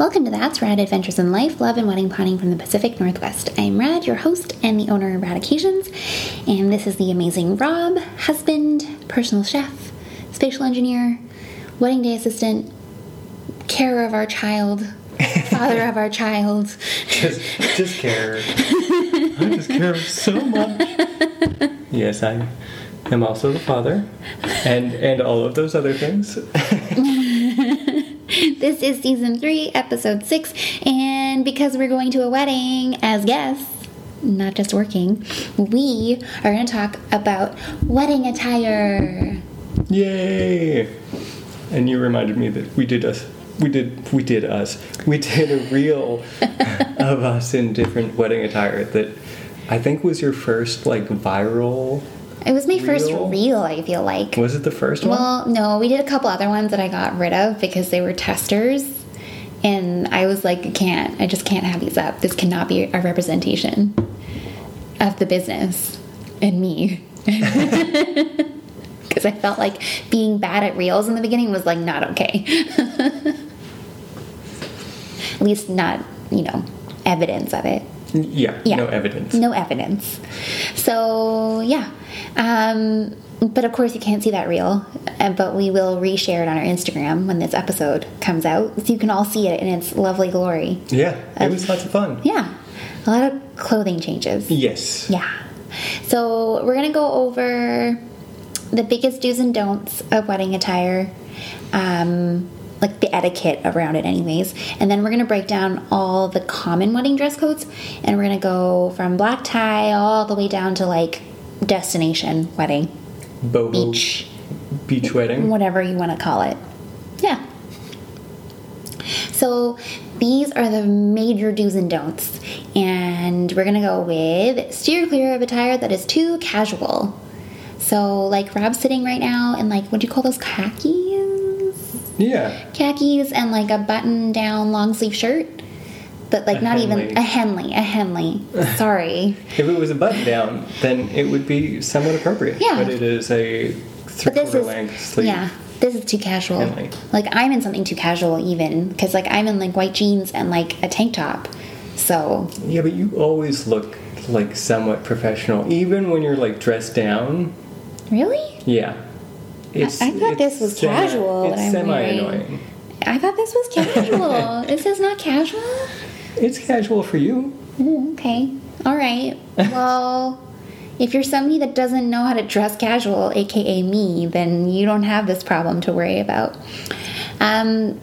Welcome to That's Rad Adventures in Life, Love, and Wedding Planning from the Pacific Northwest. I'm Rad, your host and the owner of Rad Occasions, and this is the amazing Rob, husband, personal chef, spatial engineer, wedding day assistant, carer of our child, father of our child. Just, just care. I just care so much. Yes, I am also the father, and and all of those other things. This is season three, episode six, and because we're going to a wedding as guests, not just working, we are going to talk about wedding attire. Yay! And you reminded me that we did us. We did. We did us. We did a reel of us in different wedding attire that I think was your first like viral. It was my first Reel? reel, I feel like. Was it the first one? Well, no, we did a couple other ones that I got rid of because they were testers. And I was like, I can't, I just can't have these up. This cannot be a representation of the business and me. Because I felt like being bad at reels in the beginning was like not okay. at least not, you know, evidence of it. Yeah, Yeah. No evidence. No evidence. So, yeah. Um, but of course, you can't see that reel, uh, but we will reshare it on our Instagram when this episode comes out so you can all see it in its lovely glory. Yeah, it was lots of fun. Yeah. A lot of clothing changes. Yes. Yeah. So, we're going to go over the biggest do's and don'ts of wedding attire. Um, like the etiquette around it, anyways. And then we're gonna break down all the common wedding dress codes, and we're gonna go from black tie all the way down to like destination wedding, Boho beach, beach wedding. whatever you want to call it. Yeah. So these are the major do's and don'ts, and we're gonna go with steer clear of attire that is too casual. So like Rob's sitting right now in like what do you call those khakis? Yeah. Khakis and like a button down long sleeve shirt. But like A not even a Henley, a Henley. Sorry. If it was a button down, then it would be somewhat appropriate. Yeah. But it is a three quarter is length sleeve. yeah, this is too casual. Henley. Like I'm in something too casual even because like I'm in like white jeans and like a tank top. So Yeah, but you always look like somewhat professional, even when you're like dressed down. really, Yeah. It's, I thought this was casual It's semi annoying. I thought this was casual. this is not casual. It's casual for you. Ooh, okay, all right. Well. If you're somebody that doesn't know how to dress casual, aka me, then you don't have this problem to worry about. Um,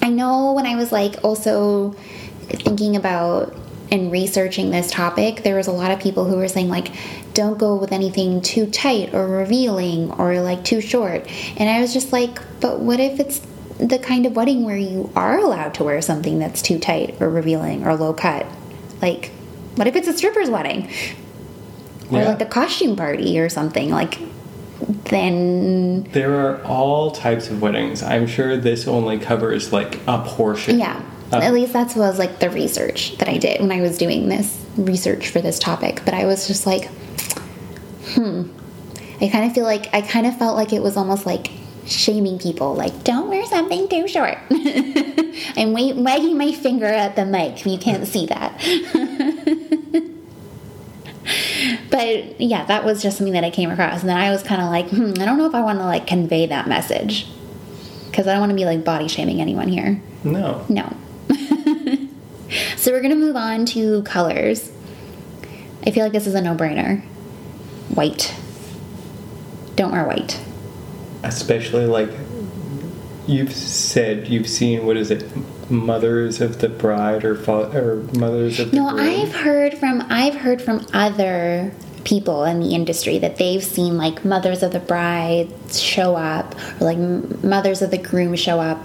I know when I was like also thinking about and researching this topic, there was a lot of people who were saying like, don't go with anything too tight or revealing or like too short. And I was just like, but what if it's the kind of wedding where you are allowed to wear something that's too tight or revealing or low cut? Like, what if it's a stripper's wedding? Or like a costume party or something? Like, then There are all types of weddings. I'm sure this only covers like a portion. Yeah. of- At least that's was like the research that I did when I was doing this research for this topic. But I was just like, hmm. I kind of feel like I kind of felt like it was almost like shaming people, like don't wear something too short. I'm wa- wagging my finger at the mic. You can't see that. but yeah, that was just something that I came across, and then I was kind of like, hmm, I don't know if I want to like convey that message because I don't want to be like body shaming anyone here. No. No. so we're going to move on to colors. I feel like this is a no brainer. White. Don't wear white. Especially like you've said you've seen what is it? Mothers of the bride or fa- or mothers of the No, groom? I've heard from I've heard from other people in the industry that they've seen like mothers of the bride show up or like mothers of the groom show up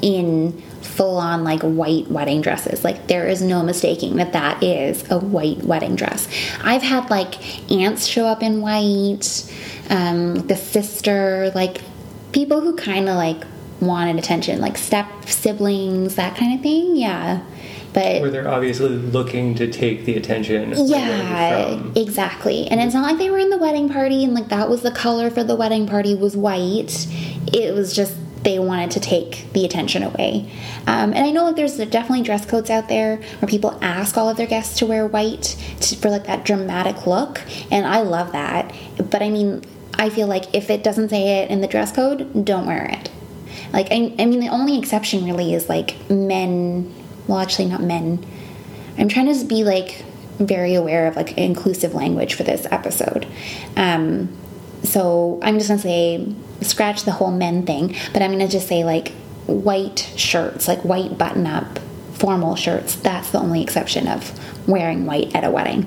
in full on like white wedding dresses. Like there is no mistaking that that is a white wedding dress. I've had like aunts show up in white, um, the sister, like people who kind of like wanted attention, like step siblings, that kind of thing. Yeah. But Where they're obviously looking to take the attention. yeah, exactly. And it's not like they were in the wedding party and like that was the color for the wedding party was white. It was just they wanted to take the attention away. Um, and I know like there's definitely dress codes out there where people ask all of their guests to wear white to, for like that dramatic look, and I love that. But I mean, I feel like if it doesn't say it in the dress code, don't wear it. Like I, I mean, the only exception really is like men. Well, actually, not men. I'm trying to be like very aware of like inclusive language for this episode. Um, so I'm just gonna say scratch the whole men thing, but I'm gonna just say like white shirts, like white button up formal shirts. That's the only exception of wearing white at a wedding.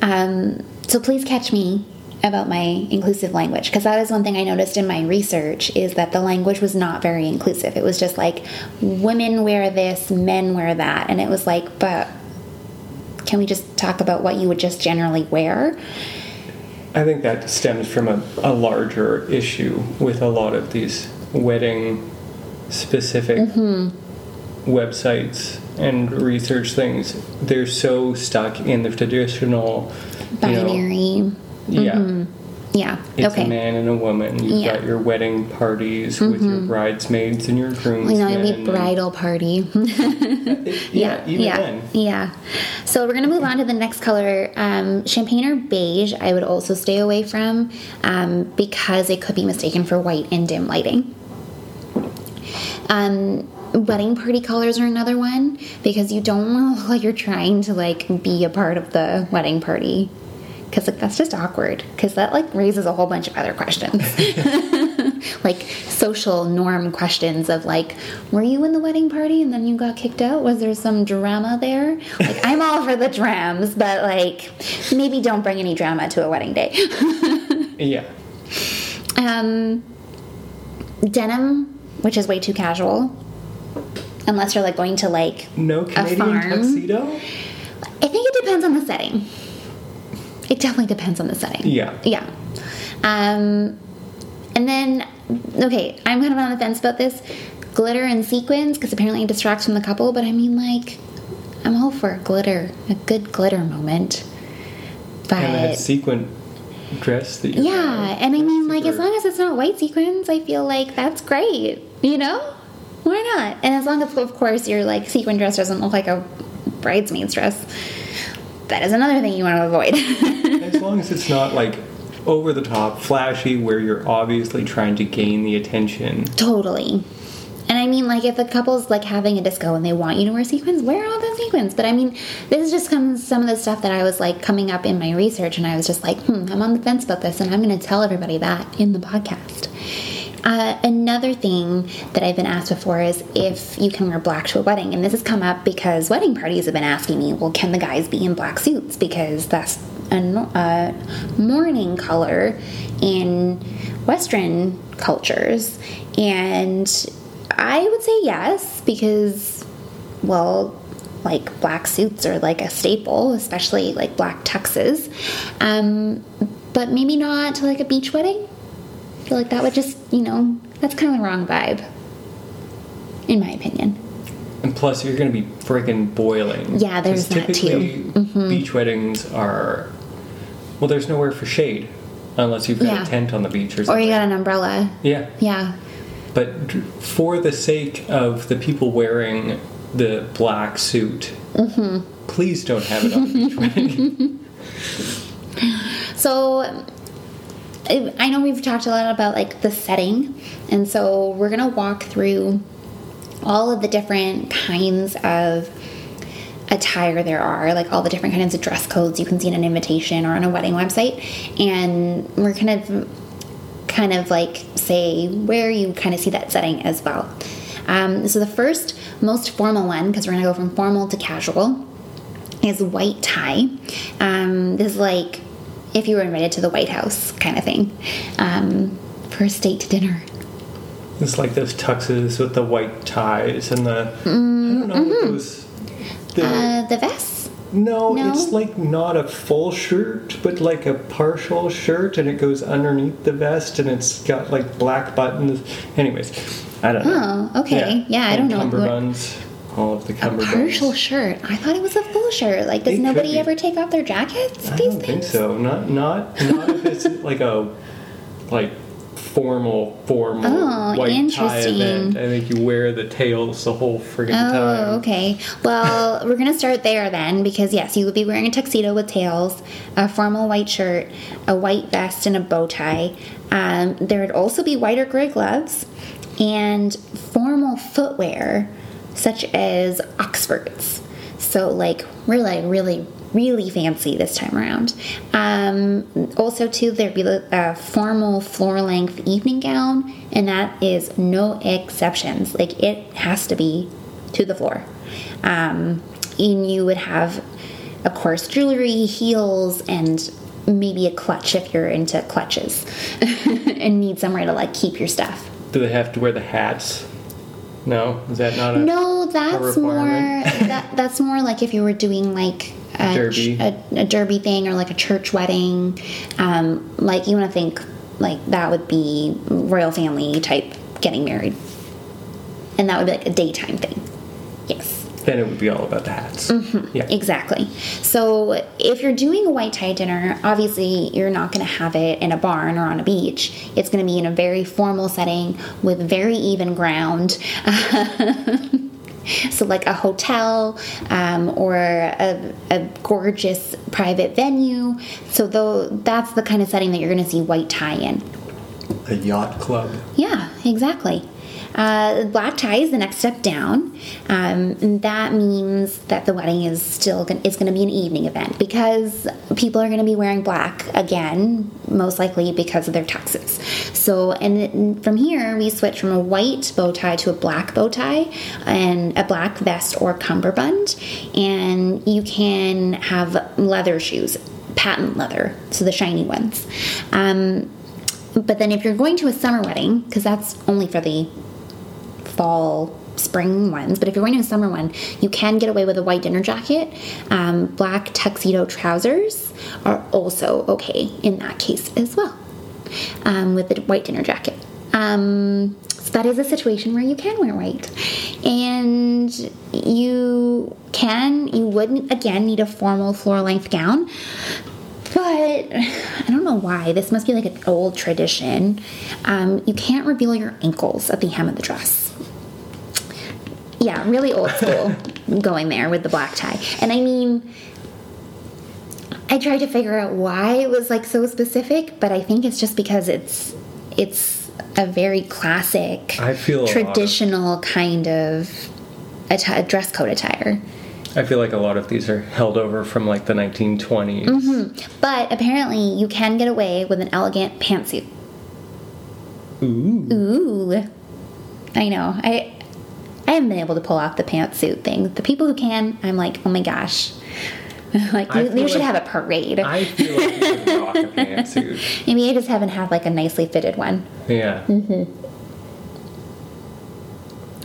Um, so please catch me about my inclusive language because that is one thing I noticed in my research is that the language was not very inclusive. It was just like women wear this, men wear that, and it was like, but can we just talk about what you would just generally wear? I think that stems from a, a larger issue with a lot of these wedding specific mm-hmm. websites and research things. They're so stuck in the traditional you know, Binary. yeah. Mm-hmm. Yeah. It's okay. a man and a woman. You've Yeah. got your wedding parties with your bridesmaids and your You groomsmen. know, it'd be bridal party. Yeah, even yeah, then. yeah. So we're gonna move on to the next color, um, champagne or beige. I would also stay away from um, because it could be mistaken for white in dim lighting. Um, wedding party colors are another one because you don't want to look like you're trying to like be a part of the wedding party because like that's just awkward because that like raises a whole bunch of other questions like social norm questions of like were you in the wedding party and then you got kicked out was there some drama there like i'm all for the drams but like maybe don't bring any drama to a wedding day Yeah. um denim which is way too casual unless you're like going to like No Canadian farm. tuxedo? I think it depends on the setting. It definitely depends on the setting. Yeah. Yeah. Um, and then, okay, I'm kind of on the fence about this glitter and sequins because apparently it distracts from the couple. But I mean, like, I'm all for a glitter, a good glitter moment. But And that sequin dress that you yeah, and I mean, like, as long as it's not white sequins, I feel like that's great. You know, why not? And as long as, of course, your like sequin dress doesn't look like a bridesmaid's dress, that is another thing you want to avoid. As long as it's not like over the top, flashy, where you're obviously trying to gain the attention. totally. And I mean, like, if a couple's like having a disco and they want you to wear sequins, wear all the sequins. But I mean, this is just some some of the stuff that I was like coming up in my research, and I was just like, hmm, I'm on the fence about this, and I'm going to tell everybody that in the podcast. Uh, another thing that I've been asked before is if you can wear black to a wedding, and this has come up because wedding parties have been asking me, well, can the guys be in black suits? Because that's a, a mourning color in Western cultures, and I would say yes because, well, like black suits are like a staple, especially like black tuxes, um, but maybe not like a beach wedding. Feel like that would just, you know, that's kind of the wrong vibe, in my opinion. And plus, you're going to be freaking boiling. Yeah, there's that too. Mm-hmm. typically, Beach weddings are. Well, there's nowhere for shade unless you've got Yeah. a tent on the beach or something. Or you got an umbrella. yeah. Yeah. But for the sake of the people wearing the black suit, Mm-hmm. please don't have it on the beach wedding. So I know we've talked a lot about like the setting, and so we're gonna walk through all of the different kinds of attire there are, like all the different kinds of dress codes you can see in an invitation or on a wedding website, and we're kind of kind of like say where you kind of see that setting as well. Um, so the first most formal one, because we're gonna go from formal to casual, is white tie. Um, this is like if you were invited to the White House kind of thing um, for a state dinner. It's like those tuxes with the white ties and the. I don't know what those. The, Mm-hmm. Uh, the vests. no, no? it's like not a full shirt, but like a partial shirt, and it goes underneath the vest, and it's got like black buttons. Anyways, I don't know. Oh, okay. Yeah, I don't know what- all of the A cummerbunds. partial shirt. I thought it was a full shirt. Like, does It nobody ever take off their jackets? I don't things? think so. Not not not if it's like a like formal, formal Oh, white tie interesting. event. I think you wear the tails the whole friggin' Oh, time. Oh, okay. Well, we're going to start there then because, yes, you would be wearing a tuxedo with tails, a formal white shirt, a white vest, and a bow tie. Um, there would also be white or gray gloves and formal footwear such as Oxfords. So, like, really, really, really fancy this time around. Um, also, too, there'd be a formal floor length evening gown, and that is no exceptions. Like, it has to be to the floor. Um, and you would have, of course, jewelry, heels, and maybe a clutch if you're into clutches and need somewhere to like keep your stuff. Do they have to wear the hats? No, is that not a No, that's more that, that's more like if you were doing like a Derby. a, a derby thing or like a church wedding. Um, like you want to think like that would be royal family type getting married, and that would be like a daytime thing. Yes. Then it would be all about the hats. Mm-hmm. Yeah. Exactly. So if you're doing a white tie dinner, obviously you're not going to have it in a barn or on a beach. It's going to be in a very formal setting with very even ground. so like a hotel um, or a, a gorgeous private venue. So though that's the kind of setting that you're going to see white tie in. A yacht club. Yeah, exactly. Uh, black tie is the next step down. Um, and that means that the wedding is still gonna, it's going to be an evening event because people are going to be wearing black again, most likely because of their taxes. So, and from here we switch from a white bow tie to a black bow tie and a black vest or cummerbund, and you can have leather shoes, patent leather, so the shiny ones. Um, but then if you're going to a summer wedding, because that's only for the fall spring ones but if you're going to a summer one you can get away with a white dinner jacket um, black tuxedo trousers are also okay in that case as well um, with the white dinner jacket um, so that is a situation where you can wear white and you can you wouldn't again need a formal floor length gown but I don't know why. This must be like an old tradition. Um, you can't reveal your ankles at the hem of the dress. Yeah, really old school going there with the black tie. And I mean, I tried to figure out why it was like so specific, but I think it's just because it's it's a very classic, I feel lot of- traditional kind of atti- dress code attire. I feel like a lot of these are held over from like the 1920s. Mm-hmm. But apparently, you can get away with an elegant pantsuit. Ooh. Ooh, I know. I I haven't been able to pull off the pantsuit thing. The people who can, I'm like, oh my gosh. like you, should like- have a parade. I feel like you could rock a pantsuit. Maybe I just haven't had like a nicely fitted one. Yeah. Mm-hmm.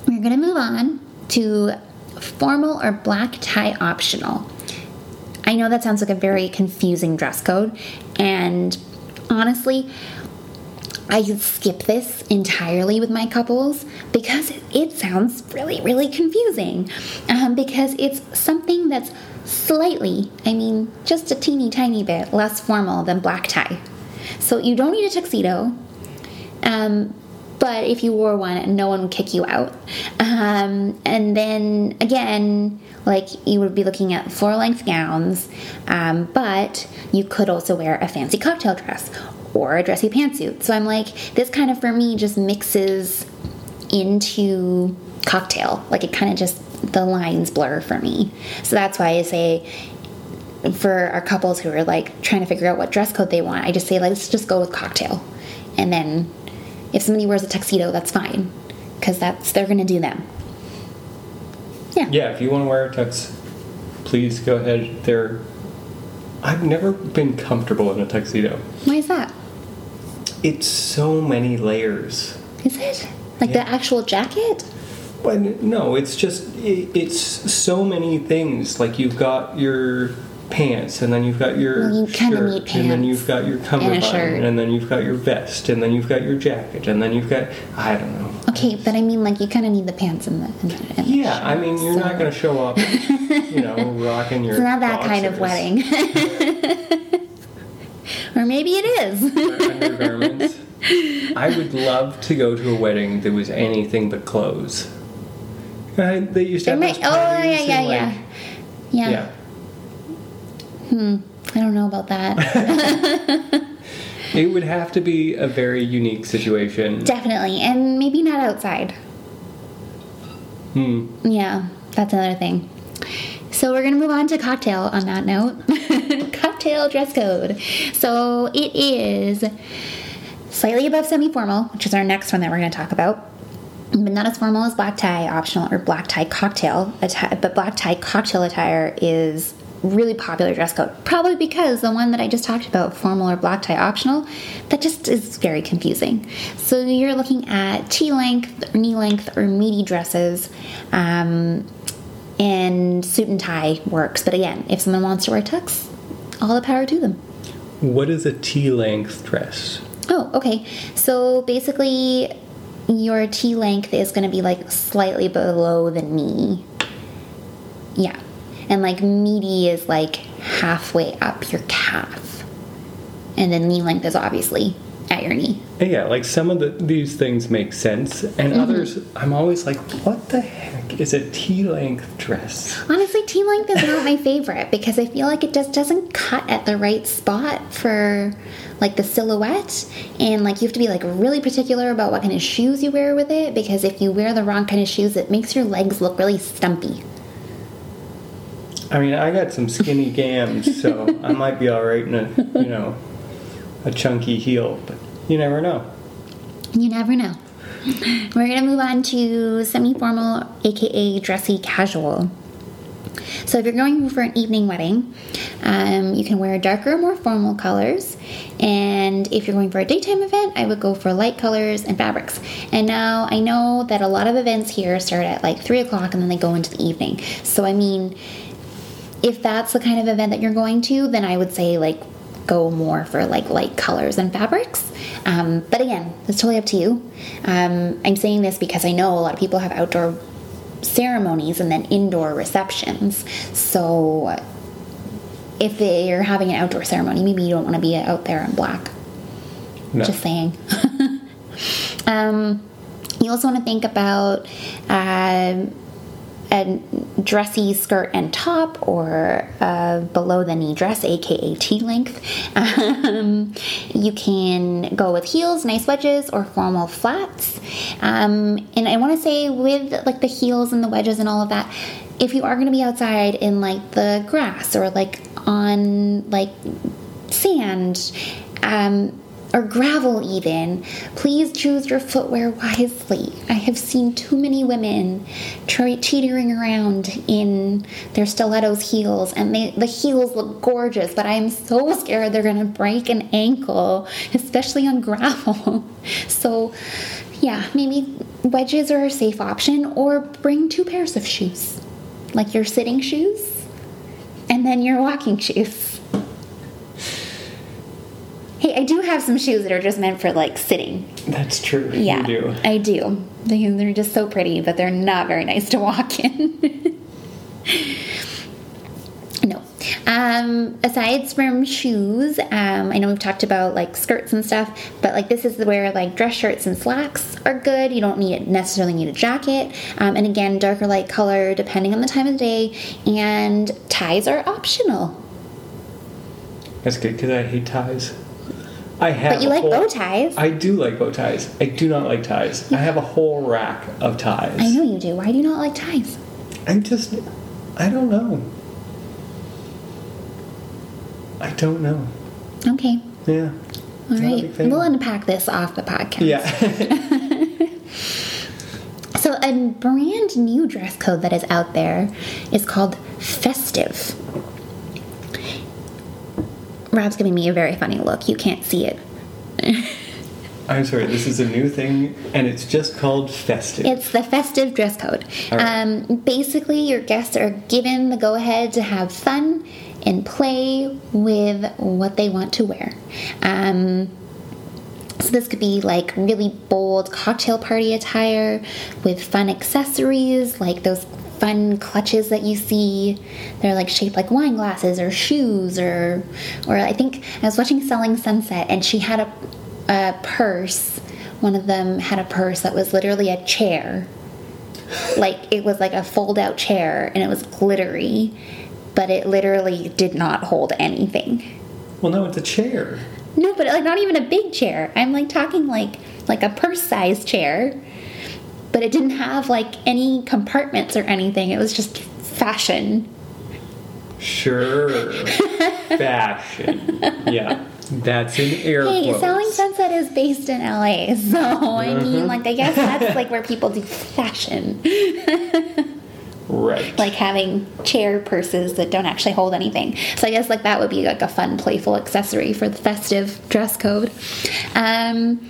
We're gonna move on to formal or black tie optional. I know that sounds like a very confusing dress code, and honestly, I skip this entirely with my couples because it, sounds really, really confusing. Um, because it's something that's slightly, I mean, just a teeny tiny bit less formal than black tie. So you don't need a tuxedo. Um, but if you wore one, no one would kick you out. Um, and then again, like you would be looking at floor length gowns, um, but you could also wear a fancy cocktail dress or a dressy pantsuit. So I'm like, this kind of for me just mixes into cocktail. Like it kind of just, the lines blur for me. So that's why I say for our couples who are like trying to figure out what dress code they want, I just say let's just go with cocktail, and then if somebody wears a tuxedo, that's fine, because that's they're gonna do them. Yeah. Yeah, if you want to wear a tux, please go ahead. There, I've never been comfortable in a tuxedo. Why is that? It's so many layers. Is it like Yeah. the actual jacket? But no, it's just it, it's so many things. Like you've got your pants, and then you've got your Well, you shirt, and then you've got your cummerbund, shirt. and then you've got your vest, and then you've got your jacket, and then you've got I don't know. Okay, but I mean, like you kind of need the pants and the. And the, and the Yeah, I mean you're so- not going to show up, you know, rocking your. It's not that kind of wedding. maybe it is. I would love to go to a wedding that was anything but clothes. Uh, they used to have Right. those Oh, yeah, yeah, and, yeah. like- Yeah. yeah. I don't know about that. It would have to be a very unique situation. Definitely. And maybe not outside. Hmm. Yeah, that's another thing. So we're gonna move on to cocktail on that note. cocktail dress code. So it is slightly above semi-formal, which is our next one that we're gonna talk about. But not as formal as black tie optional or black tie cocktail attire, but black tie cocktail attire is really popular dress code. Probably because the one that I just talked about, formal or black tie optional, that just is very confusing. So you're looking at tea length, knee length, or midi dresses. Um, and suit and tie works. But again, if someone wants to wear tux, all the power to them. What is a tea length dress? Oh, okay. So basically, your tea length is going to be like slightly below the knee. Yeah. And like midi is like halfway up your calf. And then knee length is obviously at your knee. Yeah, like some of the, these things make sense, and Mm-hmm. others, I'm always like, what the heck is a tea length dress? Honestly, tea length is not my favorite because I feel like it just doesn't cut at the right spot for like the silhouette, and like you have to be like really particular about what kind of shoes you wear with it because if you wear the wrong kind of shoes, it makes your legs look really stumpy. I mean, I got some skinny gams, so I might be all right in a, you know, a chunky heel, but you never know. You never know. We're gonna move on to semi-formal, aka dressy casual. So if you're going for an evening wedding, um, you can wear darker, more formal colors. And if you're going for a daytime event, I would go for light colors and fabrics. And now I know that a lot of events here start at like three o'clock and then they go into the evening. So I mean, if that's the kind of event that you're going to, then I would say like go more for like light colors and fabrics. Um, but again, it's totally up to you. Um, I'm saying this because I know a lot of people have outdoor ceremonies and then indoor receptions. So if they're having an outdoor ceremony, maybe you don't want to be out there in black. No. Just saying. um, you also want to think about um a dressy skirt and top or a below the knee dress, aka tea length. Um, you can go with heels, nice wedges, or formal flats. Um, and I want to say, with like the heels and the wedges and all of that, if you are going to be outside in like the grass or like on like sand, um, or gravel even, please choose your footwear wisely. I have seen too many women teetering around in their stilettos heels, and they, the heels look gorgeous, but I am so scared they're gonna break an ankle, especially on gravel. So, yeah, maybe wedges are a safe option, or bring two pairs of shoes, like your sitting shoes and then your walking shoes. I do have some shoes that are just meant for like sitting. That's true. Yeah, You do. I do. They- They're just so pretty, but they're not very nice to walk in. no. Um, aside from shoes, um, I know we've talked about like skirts and stuff, but like this is where like dress shirts and slacks are good. You don't need necessarily need a jacket, um, and again, dark or light color depending on the time of the day. And ties are optional. That's good because I hate ties. I have. But you like whole- bow ties. I do like bow ties. I do not like ties. I have a whole rack of ties. I know you do. Why do you not like ties? I'm just. I don't know. I don't know. Okay. Yeah. All right. We'll unpack this off the podcast. Yeah. So, a brand new dress code that is out there is called Festive. Rob's giving me a very funny look. You can't see it. I'm sorry. This is a new thing, and it's just called festive. It's the festive dress code. Right. Um, basically, your guests are given the go ahead to have fun and play with what they want to wear. Um, so, this could be like really bold cocktail party attire with fun accessories, like those fun clutches that you see. They're like shaped like wine glasses or shoes, or, or I think I was watching Selling Sunset and she had a, a purse one of them had a purse that was literally a chair. like it was like a fold out chair and it was glittery, but it literally did not hold anything. Well, no, it's a chair. No, but like not even a big chair. I'm like talking like like a purse sized chair. But it didn't have like any compartments or anything. It was just fashion. Sure. Fashion. Yeah. That's an air Hey, quotes. Selling Sunset is based in LA, so I mean, uh-huh. like, I guess that's like where people do fashion, Right. like having chair purses that don't actually hold anything. So I guess like that would be like a fun, playful accessory for the festive dress code. Um,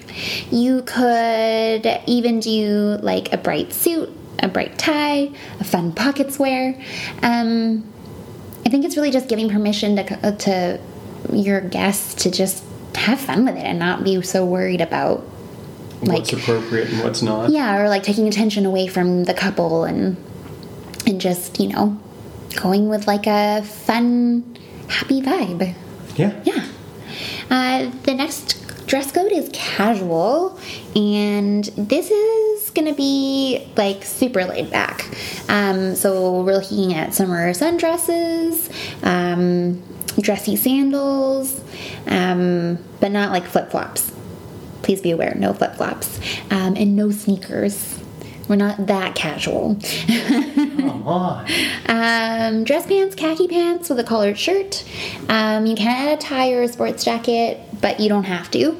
you could even do like a bright suit, a bright tie, a fun pocket square. Um, I think it's really just giving permission to to your guests to just have fun with it and not be so worried about what's appropriate and what's not. yeah or like taking attention away from the couple and and just you know going with like a fun happy vibe. Yeah. yeah. Uh, the next dress code is casual and this is gonna be like super laid back. Um, so we're looking at summer sundresses um, dressy sandals um, but not like flip-flops. Please be aware no flip-flops um, and no sneakers we're not that casual Come on. um, dress pants, khaki pants with a collared shirt. Um, you can add a tie or a sports jacket, but you don't have to.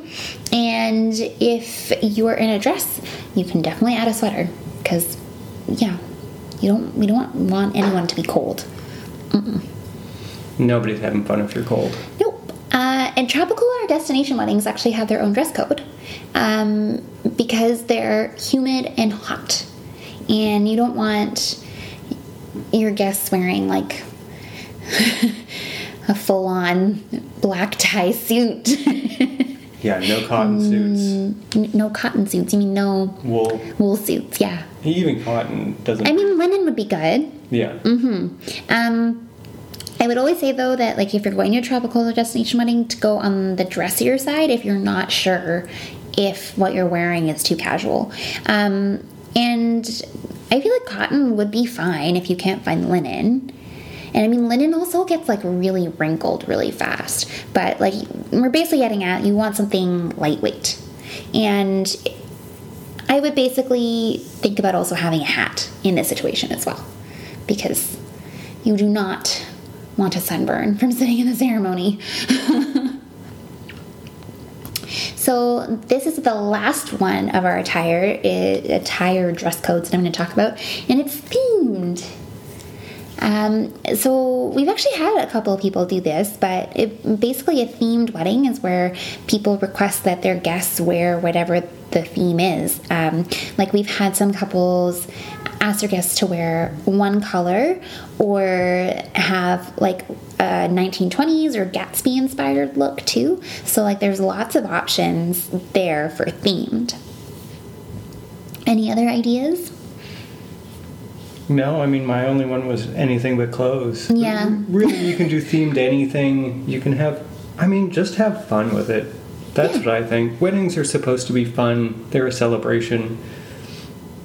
And if you're in a dress, you can definitely add a sweater because, yeah, you don't. We don't want anyone to be cold. Nobody's having fun if you're cold. Nope. Uh, and tropical or destination weddings actually have their own dress code um, because they're humid and hot, and you don't want your guests wearing like a full-on black tie suit. Yeah, no cotton suits. N- no cotton suits. You mean no Wool. wool suits? Yeah. Even cotton doesn't. I mean, linen would be good. yeah. Um, I would always say though that like if you're going to a tropical destination wedding, to go on the dressier side if you're not sure if what you're wearing is too casual. Um, and I feel like cotton would be fine if you can't find linen. And I mean, linen also gets like really wrinkled really fast. But like, we're basically getting at you want something lightweight. And I would basically think about also having a hat in this situation as well. Because you do not want a sunburn from sitting in the ceremony. so this is the last one of our attire, eh, attire dress codes that I'm going to talk about, and it's themed. Um, so we've actually had a couple of people do this, but it, basically a themed wedding is where people request that their guests wear whatever the theme is. Um, like we've had some couples ask their guests to wear one color or have like a 1920s or Gatsby inspired look too. So like there's lots of options there for themed. Any other ideas? No, I mean my only one was anything but clothes. Yeah. Really, you can do themed anything. You can have. I mean, just have fun with it. That's what I think. Weddings are supposed to be fun. They're a celebration.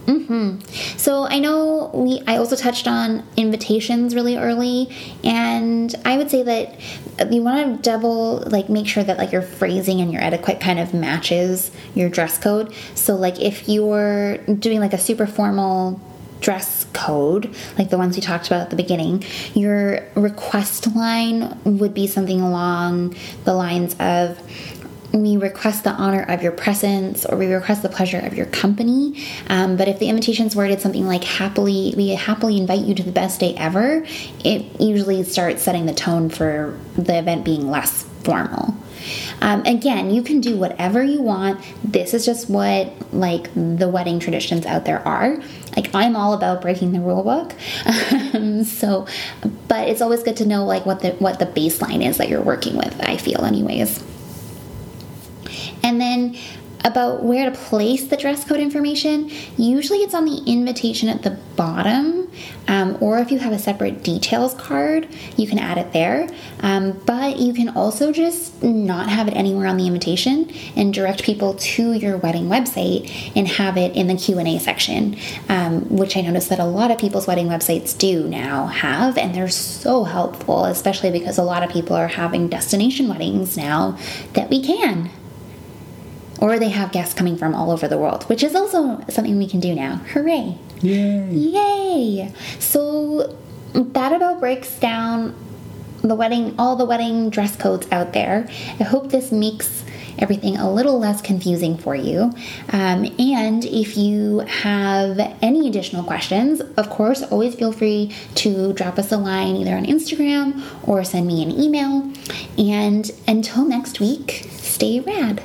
Mhm. So I know we I also touched on invitations really early and I would say that you want to double like make sure that like your phrasing and your etiquette kind of matches your dress code. So like if you're doing like a super formal dress code, like the ones we talked about at the beginning, your request line would be something along the lines of we request the honor of your presence or we request the pleasure of your company. Um, but if the invitation's worded something like happily, we happily invite you to the best day ever, it usually starts setting the tone for the event being less formal. Um, again, you can do whatever you want. This is just what like the wedding traditions out there are. Like I'm all about breaking the rule book. um, so, but it's always good to know like what the what the baseline is that you're working with. I feel, anyways. And then about where to place the dress code information, usually it's on the invitation at the bottom, um, or if you have a separate details card, you can add it there. Um, but you can also just not have it anywhere on the invitation and direct people to your wedding website and have it in the Q and A section, um, which I noticed that a lot of people's wedding websites do now have, and they're so helpful, especially because a lot of people are having destination weddings now that we can or they have guests coming from all over the world, which is also something we can do now. Hooray! Yay! Yay! So that about breaks down the wedding, all the wedding dress codes out there. I hope this makes everything a little less confusing for you. Um, and if you have any additional questions, of course, always feel free to drop us a line either on Instagram or send me an email. And until next week, stay rad.